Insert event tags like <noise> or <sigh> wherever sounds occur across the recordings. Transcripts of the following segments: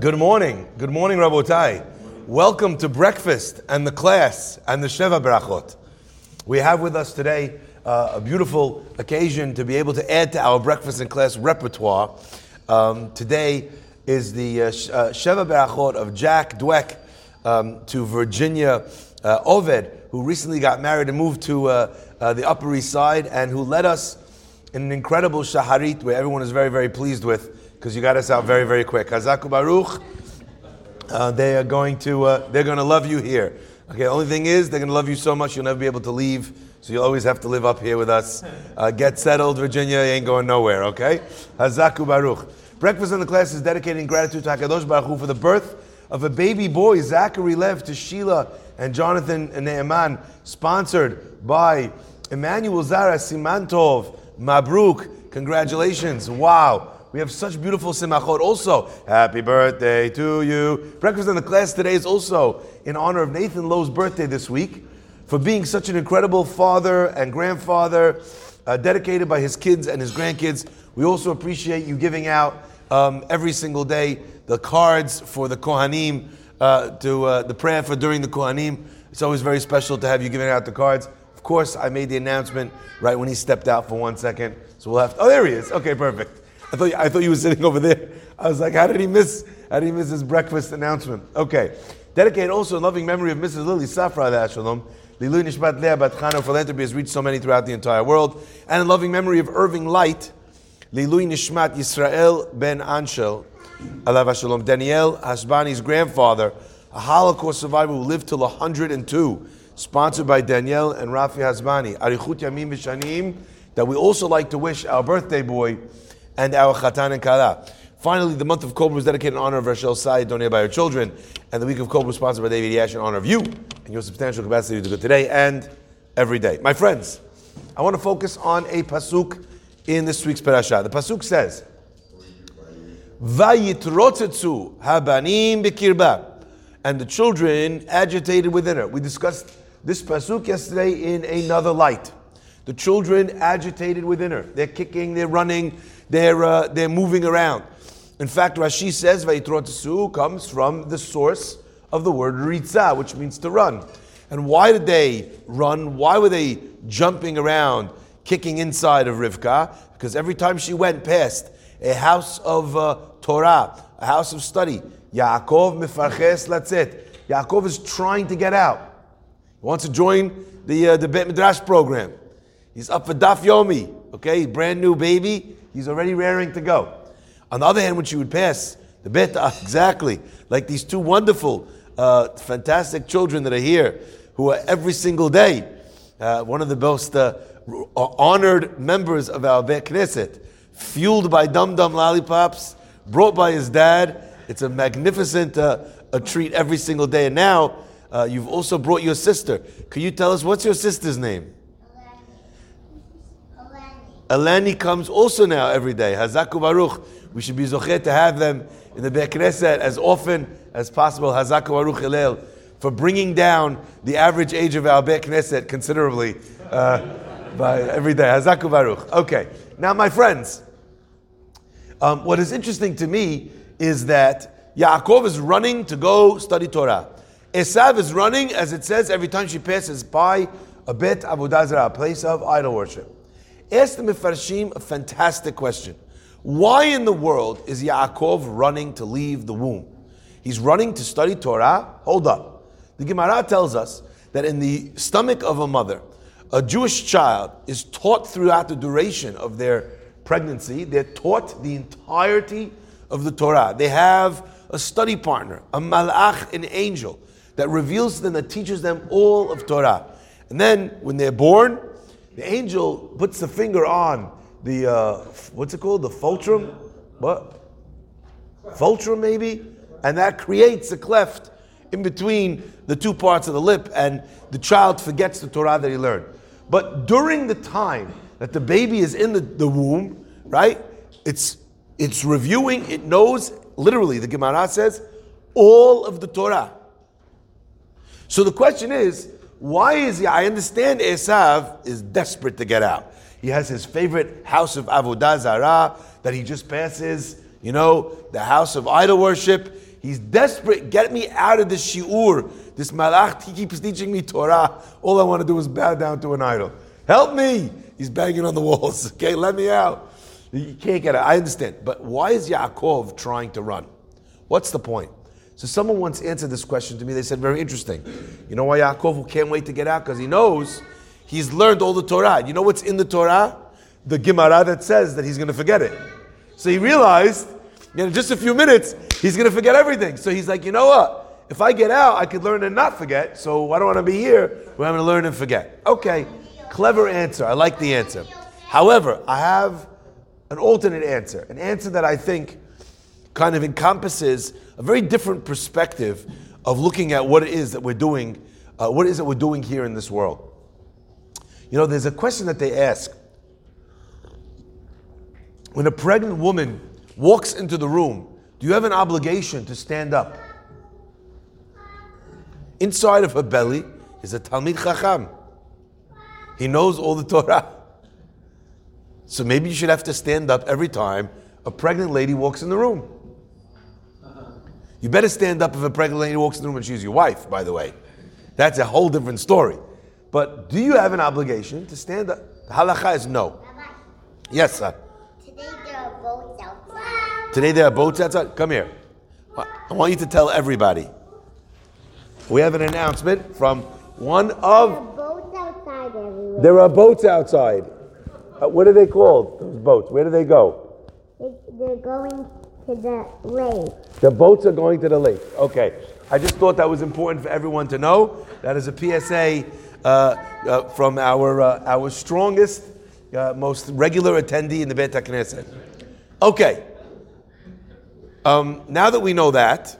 Good morning. Good morning, Rabotai. Welcome to breakfast and the class and the Sheva Berachot. We have with us today uh, a beautiful occasion to be able to add to our breakfast and class repertoire. Um, today is the uh, uh, Sheva Berachot of Jack Dweck um, to Virginia uh, Oved, who recently got married and moved to uh, uh, the Upper East Side and who led us in an incredible shaharit where everyone is very, very pleased with because you got us out very, very quick. Hazaku Baruch. Uh, they are going to uh, they're going to love you here. Okay, the only thing is they're going to love you so much you'll never be able to leave. So you'll always have to live up here with us. Uh, get settled, Virginia. You ain't going nowhere. Okay, Hazaku Baruch. Breakfast in the class is dedicating gratitude to Hakadosh Baruch Hu for the birth of a baby boy, Zachary Lev, to Sheila and Jonathan and Ne'eman, sponsored by Emmanuel Zara Simantov. Mabruk. Congratulations. Wow. We have such beautiful simachot. Also, happy birthday to you. Breakfast in the class today is also in honor of Nathan Lowe's birthday this week for being such an incredible father and grandfather, uh, dedicated by his kids and his grandkids. We also appreciate you giving out um, every single day the cards for the Kohanim, uh, to uh, the prayer for during the Kohanim. It's always very special to have you giving out the cards. Of course, I made the announcement right when he stepped out for one second. So we'll have to, oh, there he is. Okay, perfect. I thought, I thought you were sitting over there. I was like, how did he miss, how did he miss his breakfast announcement? Okay. Dedicate also in loving memory of Mrs. Lily Safra Aleh Shalom. Lilu Nishmat Leah Bat Chana philanthropy has reached so many throughout the entire world. And in loving memory of Irving Light, Lilu Nishmat Yisrael Ben Anshel, Alav Shalom, Daniel Hasbani's grandfather, a Holocaust survivor who lived till 102, sponsored by Danielle and Rafi Hasbani. Arichut Yamim Vishanim, that we also like to wish our birthday boy and our Chatan and Kala. Finally, the month of Kobra was dedicated in honor of Rachel Said, donated by her children, and the week of Kobra was sponsored by David Yash in honor of you and your substantial capacity to do today and every day. My friends, I want to focus on a pasuk in this week's parasha. The pasuk says, "Vayitrotetzu habanim bekirba," and the children agitated within her. We discussed this pasuk yesterday in another light. The children agitated within her. They're kicking, they're running, they're, uh, they're moving around. In fact, Rashi says Vayitrotesu comes from the source of the word ritza, which means to run. And why did they run? Why were they jumping around, kicking inside of Rivka? Because every time she went past a house of uh, Torah, a house of study, Yaakov mifarches latzet. Yaakov is trying to get out. He wants to join the, uh, the Bet Midrash program. He's up for Daf Yomi, okay? Brand new baby. He's already raring to go. On the other hand, when she would pass the Bet, <laughs> exactly, like these two wonderful, uh, fantastic children that are here, who are every single day, uh, one of the most uh, honored members of our Bet Knesset, fueled by Dum Dum lollipops, brought by his dad. It's a magnificent uh, a treat every single day. And now, uh, you've also brought your sister. Could you tell us what's your sister's name? Eleni comes also now every day. Hazaku Baruch. We should be zochet to have them in the Beit as often as possible. Hazaku Baruch for bringing down the average age of our Beit Knesset considerably uh, by every day. Hazaku Baruch. Okay, now my friends, um, what is interesting to me is that Yaakov is running to go study Torah. Esav is running, as it says, every time she passes by a Bet Avodah Zarah, a place of idol worship. Ask the Mefarshim a fantastic question. Why in the world is Yaakov running to leave the womb? He's running to study Torah. Hold up. The Gemara tells us that in the stomach of a mother, a Jewish child is taught throughout the duration of their pregnancy. They're taught the entirety of the Torah. They have a study partner, a malach, an angel, that reveals to them, that teaches them all of Torah. And then when they're born, the angel puts the finger on the uh, what's it called? The fulcrum? What? Fulcrum maybe? And that creates a cleft in between the two parts of the lip, and the child forgets the Torah that he learned. But during the time that the baby is in the, the womb, right? It's it's reviewing, it knows, literally, the Gemara says, all of the Torah. So the question is, why is he? I understand Esav is desperate to get out. He has his favorite house of Avodah Zarah that he just passes, you know, the house of idol worship. He's desperate. Get me out of this shiur. This malach, he keeps teaching me Torah. All I want to do is bow down to an idol. Help me. He's banging on the walls. <laughs> Okay, let me out. You can't get it. I understand. But why is Yaakov trying to run? What's the point? So someone once answered this question to me. They said, very interesting. You know why Yaakov can't wait to get out? Because he knows he's learned all the Torah. You know what's in the Torah? The Gemara that says that he's going to forget it. So he realized, in just a few minutes, he's going to forget everything. So he's like, you know what? If I get out, I could learn and not forget. So I don't want to be here where I'm going to learn and forget. Okay, clever answer. I like the answer. However, I have an alternate answer, an answer that I think kind of encompasses a very different perspective of looking at what it is that we're doing, uh, what it is that we're doing here in this world. You know, there's a question that they ask. When a pregnant woman walks into the room, do you have an obligation to stand up? Inside of her belly is a Talmid Chacham. He knows all the Torah. So maybe you should have to stand up every time a pregnant lady walks in the room. You better stand up if a pregnant lady walks in the room and she's your wife, by the way. That's a whole different story. But do you have an obligation to stand up? The halacha is no. Yes, sir. Today there are boats outside. Today there are boats outside. Come here. I want you to tell everybody. We have an announcement from one of. There are boats outside everywhere. There are boats outside. Uh, what are they called? Those boats. Where do they go? They're going to the lake. The boats are going to the lake. Okay. I just thought that was important for everyone to know. That is a PSA uh, uh, from our uh, our strongest, uh, most regular attendee in the Beit HaKnesset. Okay. Um, now that we know that,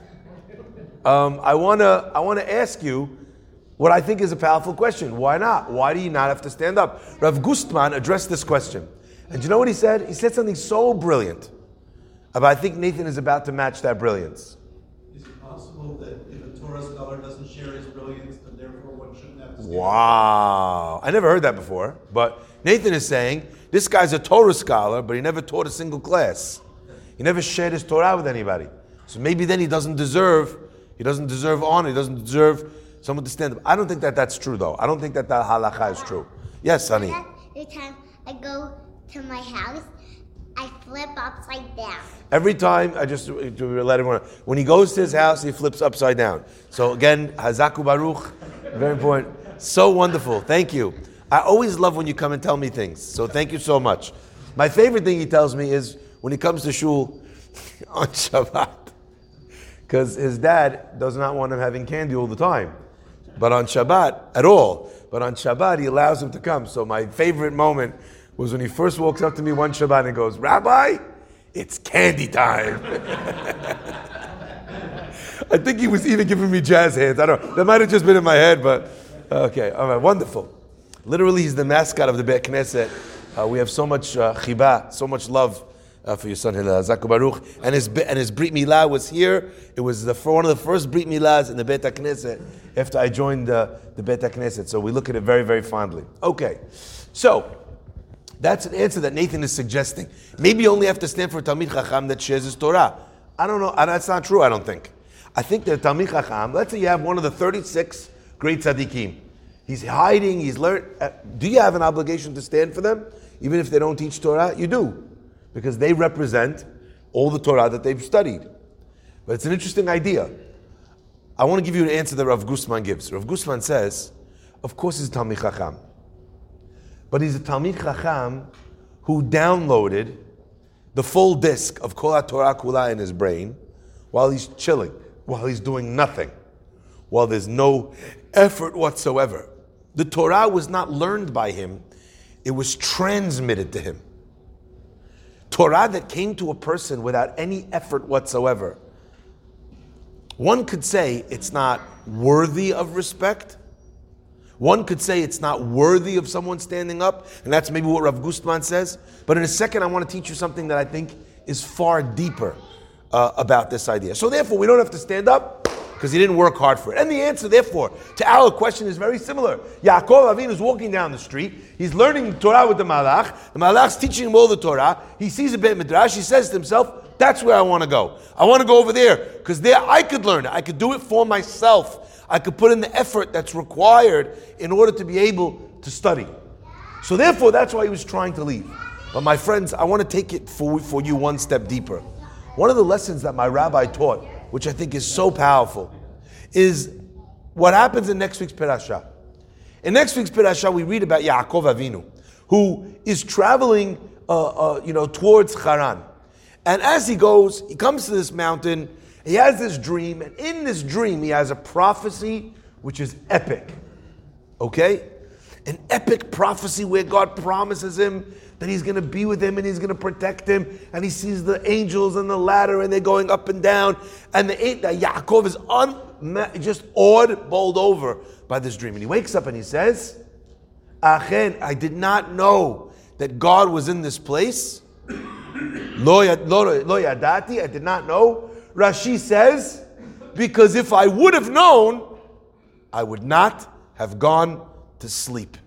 um, I wanna I wanna ask you what I think is a powerful question. Why not? Why do you not have to stand up? Rav Gustman addressed this question, and do you know what he said? He said something so brilliant. But I think Nathan is about to match that brilliance. Is it possible that if a Torah scholar doesn't share his brilliance, then therefore one shouldn't have to? Wow. I never heard that before. But Nathan is saying this guy's a Torah scholar, but he never taught a single class. He never shared his Torah with anybody. So maybe then he doesn't deserve, he doesn't deserve honor, he doesn't deserve someone to stand up. I don't think that that's true, though. I don't think that that halacha is true. Yes, honey. Every time I go to my house, I flip upside down. Every time, I just to let everyone know, when he goes to his house, he flips upside down. So again, Hazaku Baruch, very important. So wonderful. Thank you. I always love when you come and tell me things. So thank you so much. My favorite thing he tells me is when he comes to shul <laughs> on Shabbat, because his dad does not want him having candy all the time, but on Shabbat at all. But on Shabbat, he allows him to come. So my favorite moment was when he first walks up to me one Shabbat and goes, Rabbi, it's candy time. <laughs> I think he was even giving me jazz hands. I don't know. That might have just been in my head, but okay. All right, wonderful. Literally, he's the mascot of the Beit Knesset. Uh, we have so much uh, chiba, so much love uh, for your son Hillel Zaku Baruch, and his and his Brit Milah was here. It was the one of the first Brit Milahs in the Beit Knesset after I joined uh, the Beit Knesset. So we look at it very, very fondly. Okay, so that's an answer that Nathan is suggesting. Maybe you only have to stand for Talmid Chacham that shares his Torah. I don't know. That's not true. I don't think. I think that Talmid Chacham. Let's say you have one of the thirty-six great tzaddikim. He's hiding. He's learned. Uh, do you have an obligation to stand for them, even if they don't teach Torah? You do, because they represent all the Torah that they've studied. But it's an interesting idea. I want to give you an answer that Rav Gustman gives. Rav Gustman says, of course he's Talmid Chacham. But he's a Talmid Chacham who downloaded the full disc of Kol Torah Kula in his brain while he's chilling, while he's doing nothing, while there's no effort whatsoever. The Torah was not learned by him, it was transmitted to him. Torah that came to a person without any effort whatsoever. One could say it's not worthy of respect. One could say it's not worthy of someone standing up, and that's maybe what Rav Gustman says. But in a second, I want to teach you something that I think is far deeper uh, about this idea. So therefore, we don't have to stand up. Because he didn't work hard for it. And the answer, therefore, to our question is very similar. Yaakov Avinu is walking down the street. He's learning Torah with the Malach. The Malach's teaching him all the Torah. He sees a Beit Midrash. He says to himself, that's where I want to go. I want to go over there because there I could learn it. I could do it for myself. I could put in the effort that's required in order to be able to study. So therefore, that's why he was trying to leave. But my friends, I want to take it for, for you one step deeper. One of the lessons that my rabbi taught, which I think is so powerful, is what happens in next week's parasha. In next week's parasha, we read about Yaakov Avinu, who is traveling, uh, uh, you know, towards Haran. And as he goes, he comes to this mountain. He has this dream, and in this dream, he has a prophecy which is epic. Okay? An epic prophecy where God promises him that he's going to be with him and he's going to protect him. And he sees the angels and the ladder and they're going up and down. And the, Yaakov is un, just awed, bowled over by this dream. And he wakes up and he says, Achen, I did not know that God was in this place. Lo yadati, I did not know. Rashi says, because if I would have known, I would not have gone to sleep.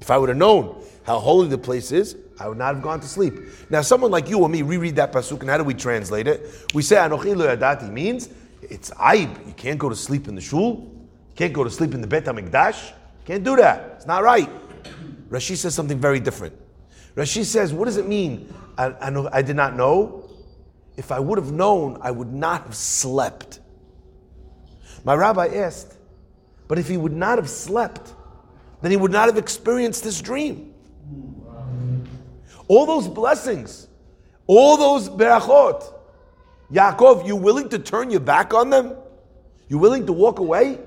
If I would have known how holy the place is, I would not have gone to sleep. Now, someone like you or me reread that pasuk, and how do we translate it? We say Anochi lo yadati means it's aib. You can't go to sleep in the shul. You can't go to sleep in the Bet Hamikdash. Can't do that. It's not right. Rashi says something very different. Rashi says, what does it mean? I, I, know, I did not know. If I would have known, I would not have slept. My rabbi asked, but if he would not have slept, then he would not have experienced this dream. All those blessings, all those berachot. Yaakov, you willing to turn your back on them? You willing to walk away?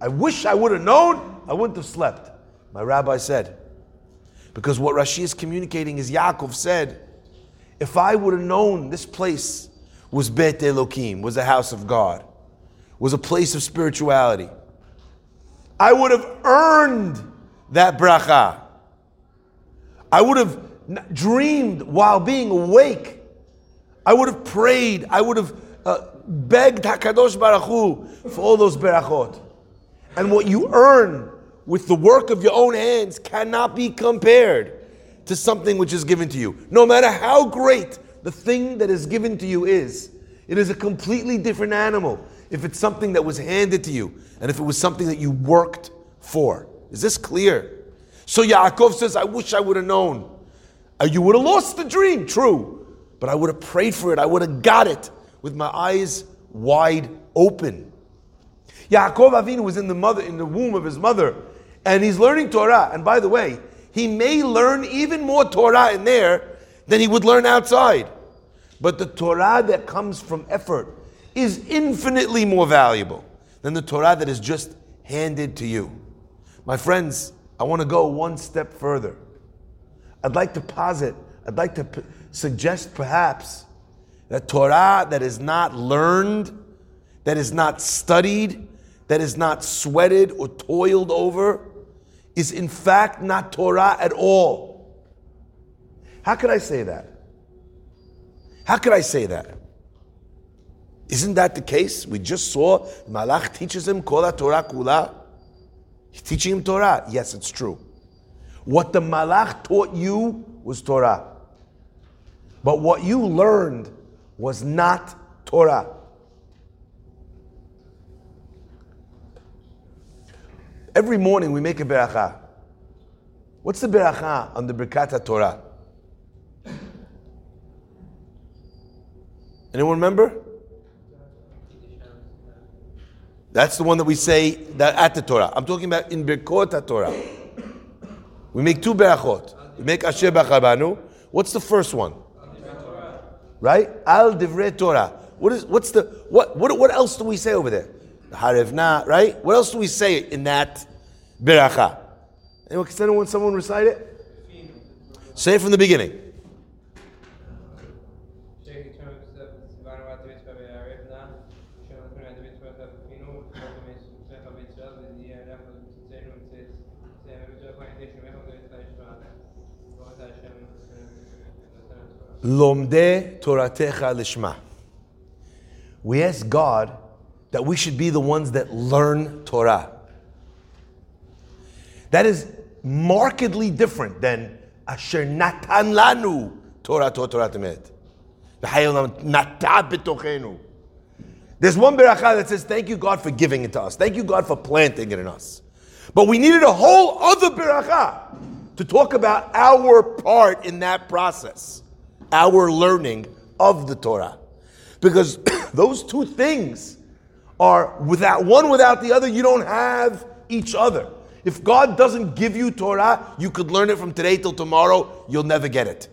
I wish I would have known, I wouldn't have slept. My rabbi said, because what Rashi is communicating is Yaakov said, if I would have known this place was Bet Elokim, was a house of God, was a place of spirituality, I would have earned that bracha. I would have dreamed while being awake. I would have prayed. I would have uh, begged Hakadosh Baruch Hu for all those berachot. And what you earn with the work of your own hands cannot be compared to something which is given to you. No matter how great the thing that is given to you is, it is a completely different animal if it's something that was handed to you and if it was something that you worked for. Is this clear? So Yaakov says, I wish I would have known. Uh, you would have lost the dream, true, but I would have prayed for it. I would have got it with my eyes wide open. Yaakov Avinu was in the mother, in the womb of his mother, and he's learning Torah. And by the way, he may learn even more Torah in there than he would learn outside. But the Torah that comes from effort is infinitely more valuable than the Torah that is just handed to you. My friends, I want to go one step further. I'd like to posit, I'd like to p- suggest perhaps that Torah that is not learned, that is not studied, that is not sweated or toiled over, is in fact not Torah at all. How could I say that? How could I say that? Isn't that the case? We just saw Malach teaches him Kol Torah Kula. He's teaching him Torah. Yes, it's true. What the Malach taught you was Torah. But what you learned was not Torah. Every morning we make a beracha. What's the beracha on the Birkat Torah? Anyone remember? That's the one that we say that at the Torah. I'm talking about in Birkot Torah. We make two berachot. We make Asher Bachabanu. What's the first one? Right? Al Divrei Torah. What is? What's the? What? What? What else do we say over there? Harevna. Right? What else do we say in that beracha? Anyone? Can anyone? Someone recite it? Say it from the beginning. Lomde Toratecha Lishma. we ask God that we should be the ones that learn Torah. That is markedly different than Asher Natan Lanu Torah Torah Torah Temet. There's one beracha that says, Thank you, God, for giving it to us. Thank you, God, for planting it in us. But we needed a whole other beracha to talk about our part in that process, our learning of the Torah. Because <clears throat> those two things are without one without the other, you don't have each other. If God doesn't give you Torah, you could learn it from today till tomorrow, you'll never get it.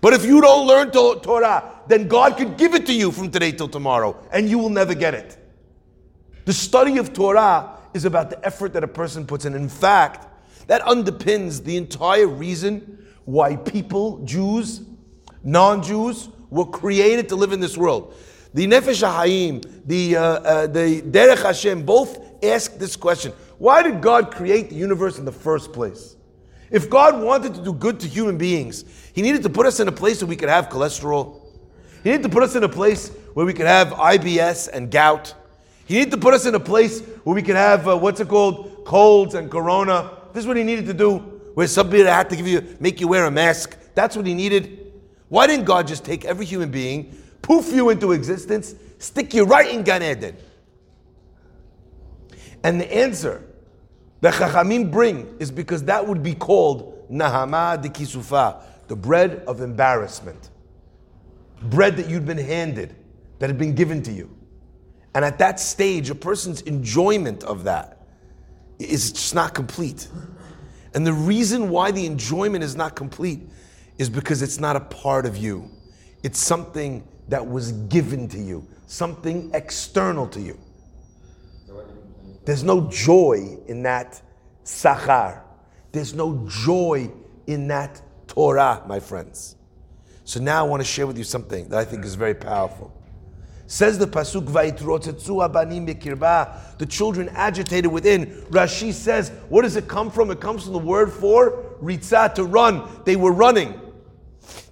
But if you don't learn to- Torah, then God could give it to you from today till tomorrow, and you will never get it. The study of Torah is about the effort that a person puts in. In fact, that underpins the entire reason why people, Jews, non Jews, were created to live in this world. The Nefesh HaHaim, the, uh, uh, the Derech Hashem, both ask this question Why did God create the universe in the first place? If God wanted to do good to human beings, He needed to put us in a place where we could have cholesterol. He needed to put us in a place where we could have IBS and gout. He needed to put us in a place where we could have, uh, what's it called, colds and corona. This is what He needed to do, where somebody had to give you, make you wear a mask. That's what He needed. Why didn't God just take every human being, poof you into existence, stick you right in Gan Eden? And the answer that Chachamim bring is because that would be called Nahama de Kisufa, the bread of embarrassment. Bread that you'd been handed, that had been given to you. And at that stage, a person's enjoyment of that is just not complete. And the reason why the enjoyment is not complete is because it's not a part of you. It's something that was given to you, something external to you. There's no joy in that sachar. There's no joy in that Torah, my friends. So now I want to share with you something that I think is very powerful. Says the pasuk abanim bekirba. The children agitated within. Rashi says, what does it come from? It comes from the word for ritzah to run. They were running.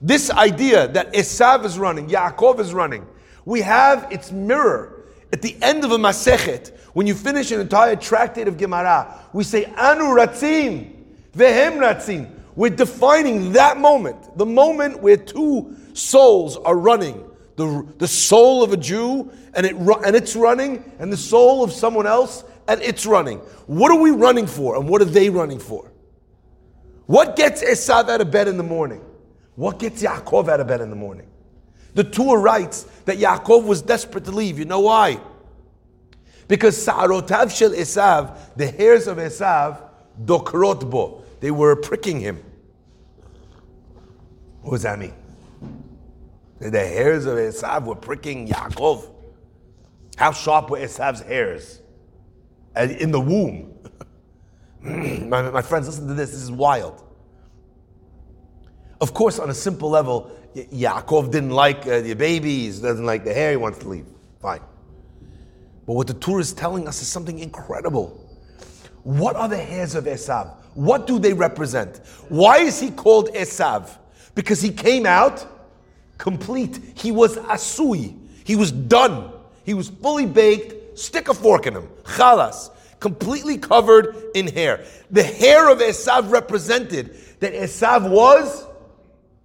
This idea that Esav is running, Yaakov is running, we have its mirror at the end of a Masechet. When you finish an entire tractate of Gemara, we say Anu Ratzim, Vehem Ratzim. We're defining that moment, the moment where two souls are running. The, the soul of a Jew and, it, and it's running, and the soul of someone else and it's running. What are we running for, and what are they running for? What gets Esav out of bed in the morning? What gets Yaakov out of bed in the morning? The Torah writes that Yaakov was desperate to leave. You know why? Because Sa'arotav shel Esav, the hairs of Esav, dokrot bo, they were pricking him. What does that mean? The hairs of Esav were pricking Yaakov. How sharp were Esav's hairs? In the womb. <clears throat> my, my friends, listen to this. This is wild. Of course, on a simple level, Ya- Yaakov didn't like uh, the babies, doesn't like the hair, he wants to leave. Fine. But what the Torah is telling us is something incredible. What are the hairs of Esav? What do they represent? Why is he called Esav? Because he came out complete. He was asui. He was done. He was fully baked. Stick a fork in him. Chalas. Completely covered in hair. The hair of Esav represented that Esav was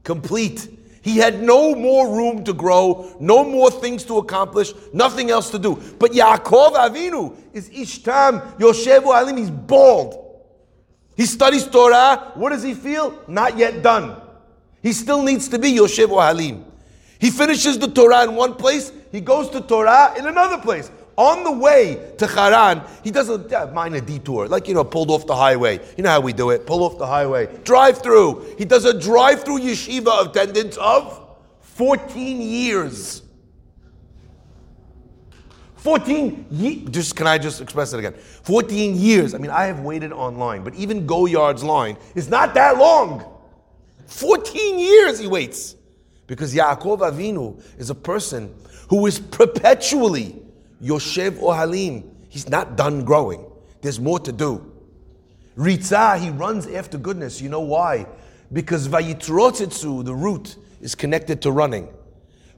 complete. He had no more room to grow, no more things to accomplish, nothing else to do. But Yaakov Avinu is Ishtam, Yoshevu Alim, he's bald. He studies Torah. What does he feel? Not yet done. He still needs to be Yoshevu Halim. He finishes the Torah in one place, he goes to Torah in another place. On the way to Haran, he does a minor detour, like you know, pulled off the highway. You know how we do it: pull off the highway, drive through. He does a drive-through yeshiva attendance of 14 years. 14 ye- just can I just express it again? 14 years. I mean, I have waited online, but even Goyard's line is not that long. 14 years he waits. Because Yaakov Avinu is a person who is perpetually Yoshev Ohalim. He's not done growing. There's more to do. Ritzah, he runs after goodness. You know why? Because Vayitrotzitzu, the root, is connected to running.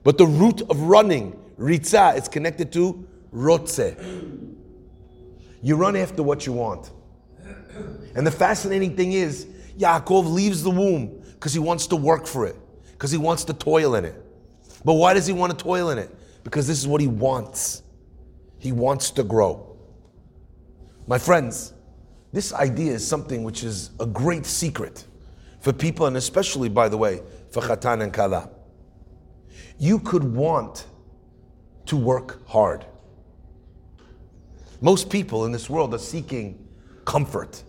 But the root of running Ritza, it's connected to Rotze. You run after what you want. And the fascinating thing is, Yaakov leaves the womb because he wants to work for it, because he wants to toil in it. But why does he want to toil in it? Because this is what he wants. He wants to grow. My friends, this idea is something which is a great secret for people, and especially, by the way, for Khatan and Kala. You could want to work hard. Most people in this world are seeking comfort.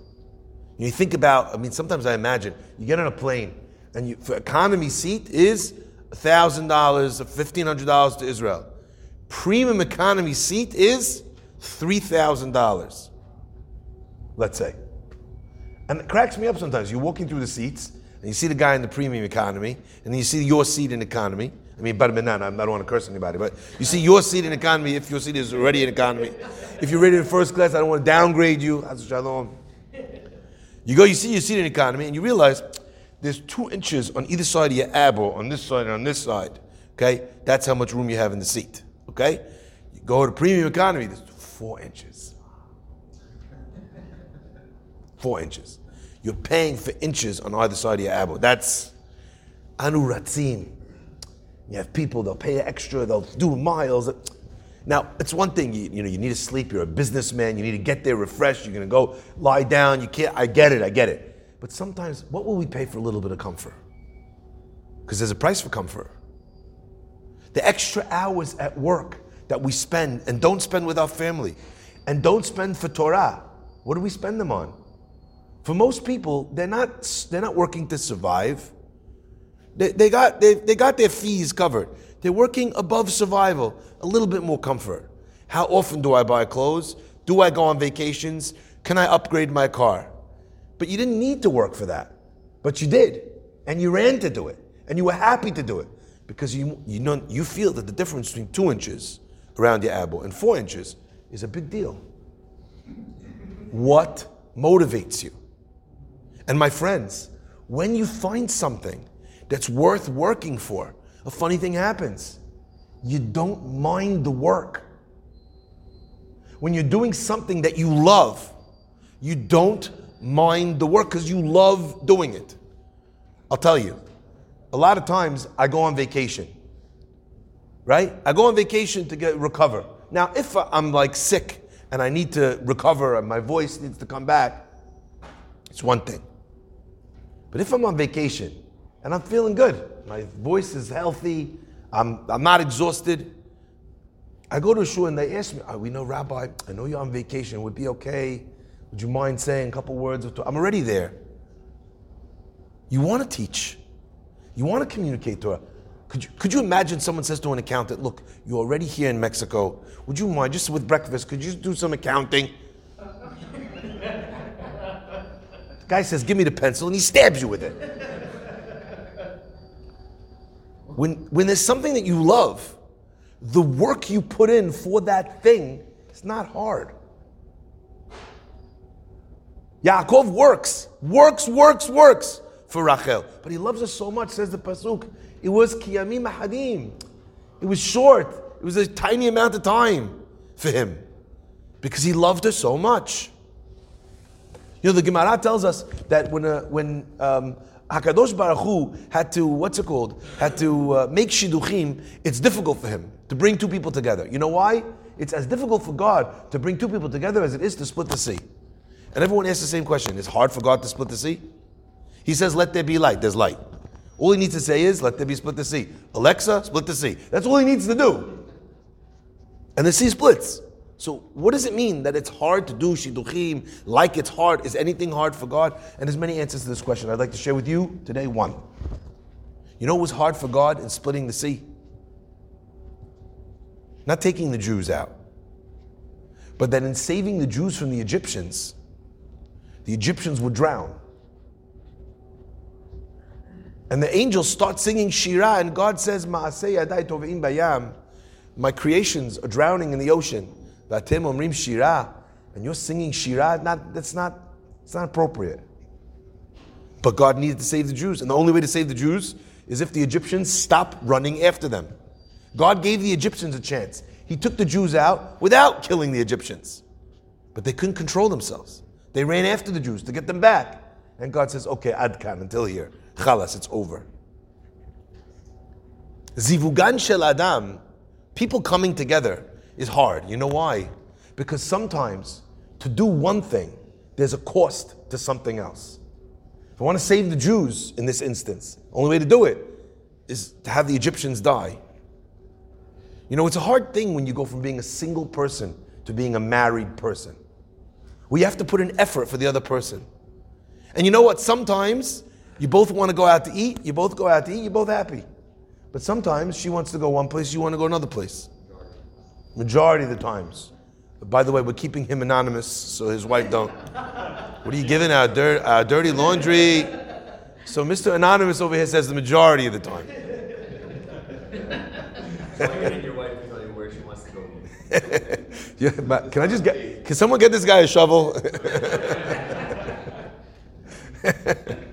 You think about, I mean, sometimes I imagine you get on a plane and you, for economy seat is $1,000, or $1,500 to Israel. Premium economy seat is $3,000, let's say. And it cracks me up sometimes. You're walking through the seats and you see the guy in the premium economy and you see your seat in economy. I mean, but I don't want to curse anybody, but you see your seat in economy if your seat is already in economy. If you're rated in first class, I don't want to downgrade you. You go, you see your seat in economy, and you realize there's two inches on either side of your elbow, on this side and on this side. Okay? That's how much room you have in the seat. Okay? You go to premium economy, there's four inches. Four inches. You're paying for inches on either side of your elbow. That's anuratzim. You have people, they'll pay extra, they'll do miles. Now, it's one thing, you, you know, you need to sleep, you're a businessman, you need to get there refreshed, you're gonna go lie down, you can't, I get it, I get it. But sometimes, what will we pay for a little bit of comfort? Because there's a price for comfort. The extra hours at work that we spend and don't spend with our family and don't spend for Torah, what do we spend them on? For most people, they're not, they're not working to survive. They, they, got, they, they got their fees covered. They're working above survival, a little bit more comfort. How often do I buy clothes? Do I go on vacations? Can I upgrade my car? But you didn't need to work for that. But you did. And you ran to do it. And you were happy to do it. Because you, you, know, you feel that the difference between two inches around your elbow and four inches is a big deal. What motivates you? And my friends, when you find something that's worth working for, a funny thing happens. You don't mind the work. When you're doing something that you love, you don't mind the work because you love doing it. I'll tell you, a lot of times I go on vacation, right? I go on vacation to get recover. Now, if I'm like sick and I need to recover and my voice needs to come back, it's one thing. But if I'm on vacation and I'm feeling good. My voice is healthy. I'm, I'm not exhausted. I go to a shul and they ask me, oh, we know, Rabbi, I know you're on vacation. It Would be okay? Would you mind saying a couple words? I'm already there. You want to teach. You want to communicate to her. Could you, could you imagine someone says to an accountant, look, you're already here in Mexico. Would you mind, just with breakfast, could you do some accounting? the guy says, give me the pencil, and he stabs you with it. When, when there's something that you love, the work you put in for that thing is not hard. Yaakov works, works, works, works for Rachel. But he loves her so much, says the Pasuk. It was kiyamim mahadim. It was short. It was a tiny amount of time for him. Because he loved her so much. You know, the Gemara tells us that when, uh, when um, Hakadosh Baruch Hu had to what's it called? Had to uh, make shidduchim. It's difficult for him to bring two people together. You know why? It's as difficult for God to bring two people together as it is to split the sea. And everyone asks the same question: It's hard for God to split the sea. He says, "Let there be light." There's light. All he needs to say is, "Let there be split the sea." Alexa, split the sea. That's all he needs to do. And the sea splits. So, what does it mean that it's hard to do shidduchim like it's hard? Is anything hard for God? And there's many answers to this question. I'd like to share with you today one. You know what was hard for God in splitting the sea? Not taking the Jews out, but that in saving the Jews from the Egyptians, the Egyptians would drown. And the angels start singing Shirah, and God says, bayam. My creations are drowning in the ocean. Vatem omrim shira, and you're singing shira, not, that's not, it's not appropriate. But God needed to save the Jews, and the only way to save the Jews is if the Egyptians stop running after them. God gave the Egyptians a chance. He took the Jews out without killing the Egyptians. But they couldn't control themselves. They ran after the Jews to get them back. And God says, okay, adkan, until here. Chalas, it's over. Zivugan shel Adam, people coming together, is hard. You know why? Because sometimes to do one thing, there's a cost to something else. If I want to save the Jews in this instance, only way to do it is to have the Egyptians die. You know, it's a hard thing when you go from being a single person to being a married person. We have to put an effort for the other person. And you know what? Sometimes you both want to go out to eat, you both go out to eat, you're both happy. But sometimes she wants to go one place, you want to go another place. Majority of the times. By the way, we're keeping him anonymous so his wife don't. What are you giving out? Dirt, dirty laundry. So Mr. Anonymous over here says the majority of the time. <laughs> Yeah, but can I just get? Can someone get this guy a shovel? <laughs>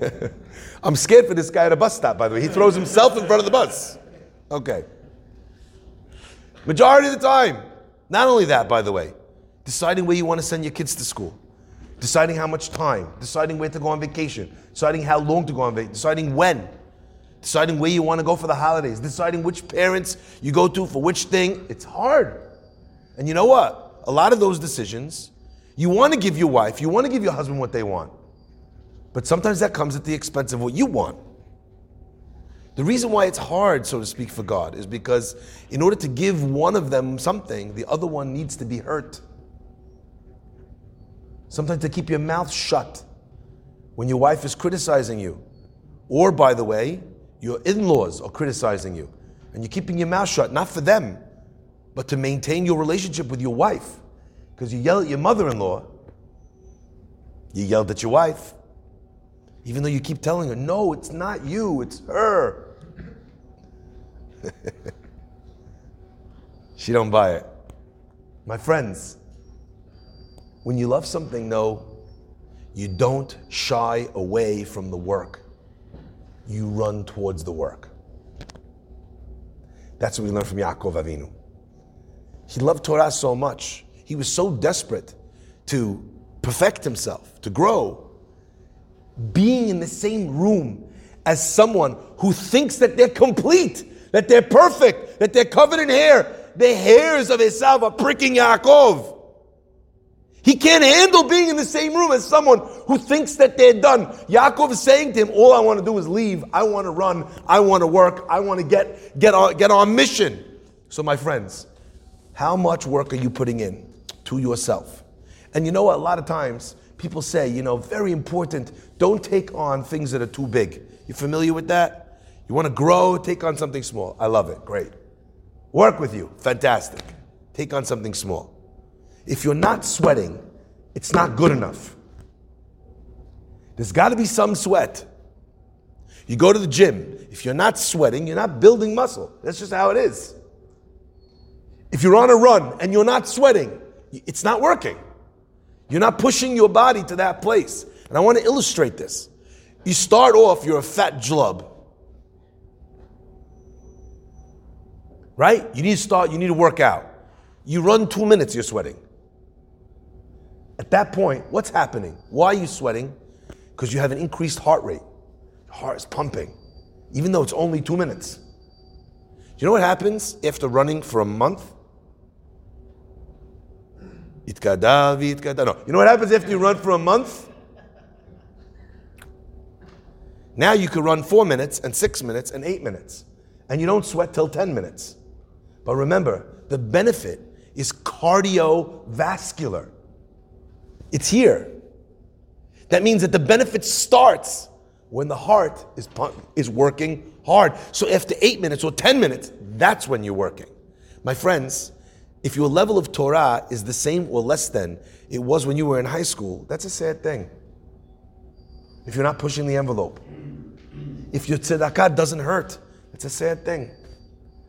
<laughs> I'm scared for this guy at a bus stop. By the way, he throws himself in front of the bus. Okay. Majority of the time. Not only that, by the way, deciding where you want to send your kids to school, deciding how much time, deciding where to go on vacation, deciding how long to go on vacation, deciding when, deciding where you want to go for the holidays, deciding which parents you go to for which thing. It's hard. And you know what? A lot of those decisions, you want to give your wife, you want to give your husband what they want. But sometimes that comes at the expense of what you want. The reason why it's hard, so to speak, for God is because in order to give one of them something, the other one needs to be hurt. Sometimes to keep your mouth shut when your wife is criticizing you. Or, by the way, your in laws are criticizing you. And you're keeping your mouth shut, not for them, but to maintain your relationship with your wife. Because you yell at your mother in law, you yelled at your wife. Even though you keep telling her, no, it's not you, it's her. <laughs> she don't buy it. My friends, when you love something, no, you don't shy away from the work. You run towards the work. That's what we learn from Yaakov Avinu. He loved Torah so much. He was so desperate to perfect himself, to grow. Being in the same room as someone who thinks that they're complete, that they're perfect, that they're covered in hair. The hairs of Esav are pricking Yaakov. He can't handle being in the same room as someone who thinks that they're done. Yaakov is saying to him, All I want to do is leave. I want to run. I want to work. I want to get, get, on, get on mission. So, my friends, how much work are you putting in to yourself? And you know what? A lot of times people say, you know, very important, don't take on things that are too big. You familiar with that? You want to grow, take on something small. I love it. Great. Work with you. Fantastic. Take on something small. If you're not sweating, it's not good enough. There's got to be some sweat. You go to the gym. If you're not sweating, you're not building muscle. That's just how it is. If you're on a run and you're not sweating, it's not working. You're not pushing your body to that place. And I want to illustrate this. You start off, you're a fat jlub. Right? You need to start, you need to work out. You run two minutes, you're sweating. At that point, what's happening? Why are you sweating? Because you have an increased heart rate. Your heart is pumping, even though it's only two minutes. Do you know what happens after running for a month? Itkada, itkada. No. You know what happens after you run for a month? Now you can run four minutes and six minutes and eight minutes. And you don't sweat till 10 minutes. But remember, the benefit is cardiovascular. It's here. That means that the benefit starts when the heart is, is working hard. So after eight minutes or 10 minutes, that's when you're working. My friends, if your level of Torah is the same or less than it was when you were in high school, that's a sad thing. If you're not pushing the envelope. If your tzedakah doesn't hurt, it's a sad thing.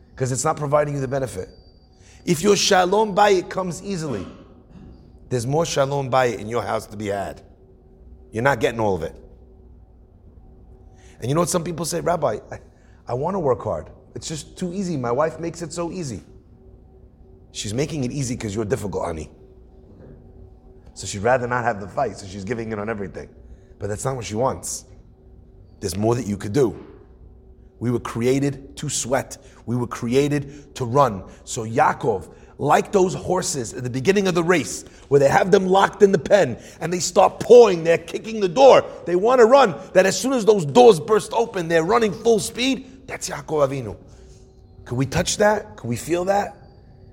Because it's not providing you the benefit. If your shalom bayit comes easily, there's more shalom bayit in your house to be had. You're not getting all of it. And you know what some people say, Rabbi, I, I want to work hard. It's just too easy. My wife makes it so easy. She's making it easy because you're difficult, honey. So she'd rather not have the fight, so she's giving in on everything. But that's not what she wants. There's more that you could do. We were created to sweat. We were created to run. So Yaakov, like those horses at the beginning of the race, where they have them locked in the pen and they start pawing, they're kicking the door, they want to run, that as soon as those doors burst open, they're running full speed. That's Yaakov Avinu. Can we touch that? Can we feel that?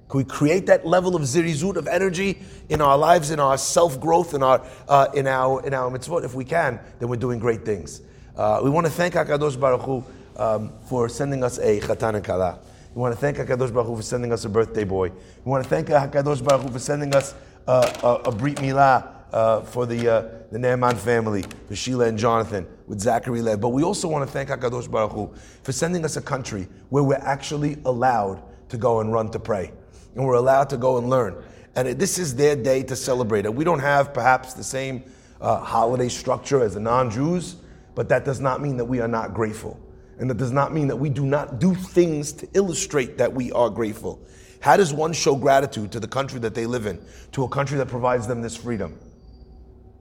Can we create that level of zirizut of energy in our lives, in our self growth, in our uh, in our in our mitzvot? If we can, then we're doing great things. Uh, we want to thank Hakadosh Baruch Hu um, for sending us a chatan and kala. We want to thank Hakadosh Baruch Hu for sending us a birthday boy. We want to thank Hakadosh Baruch Hu for sending us uh, a, a brit milah uh, for the uh, the Naaman family, for Sheila and Jonathan, with Zachary Lev. But we also want to thank Hakadosh Baruch Hu for sending us a country where we're actually allowed to go and run to pray and we're allowed to go and learn. And this is their day to celebrate it. We don't have perhaps the same uh, holiday structure as the non Jews, but that does not mean that we are not grateful. And that does not mean that we do not do things to illustrate that we are grateful. How does one show gratitude to the country that they live in, to a country that provides them this freedom?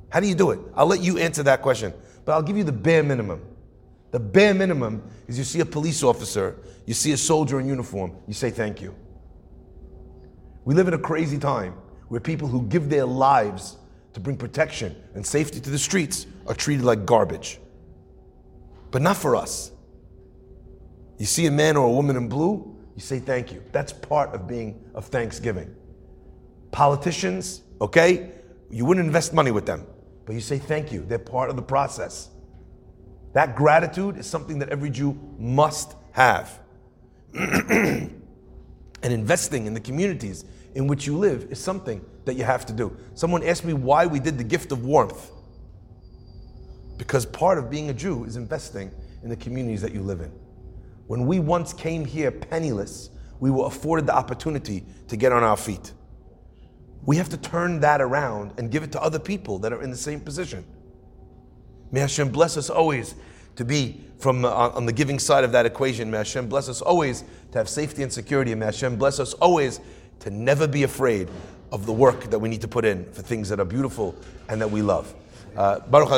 How do you do it? I'll let you answer that question, but I'll give you the bare minimum. The bare minimum is you see a police officer, you see a soldier in uniform, you say thank you. We live in a crazy time where people who give their lives to bring protection and safety to the streets are treated like garbage. But not for us. You see a man or a woman in blue, you say thank you. That's part of being of Thanksgiving. Politicians, okay, you wouldn't invest money with them, but you say thank you. They're part of the process. That gratitude is something that every Jew must have. <clears throat> and investing in the communities in which you live is something that you have to do. Someone asked me why we did the gift of warmth. Because part of being a Jew is investing in the communities that you live in. When we once came here penniless, we were afforded the opportunity to get on our feet. We have to turn that around and give it to other people that are in the same position. May Hashem bless us always to be from uh, on the giving side of that equation. May Hashem bless us always to have safety and security. May Hashem bless us always to never be afraid of the work that we need to put in for things that are beautiful and that we love. Uh, Baruch.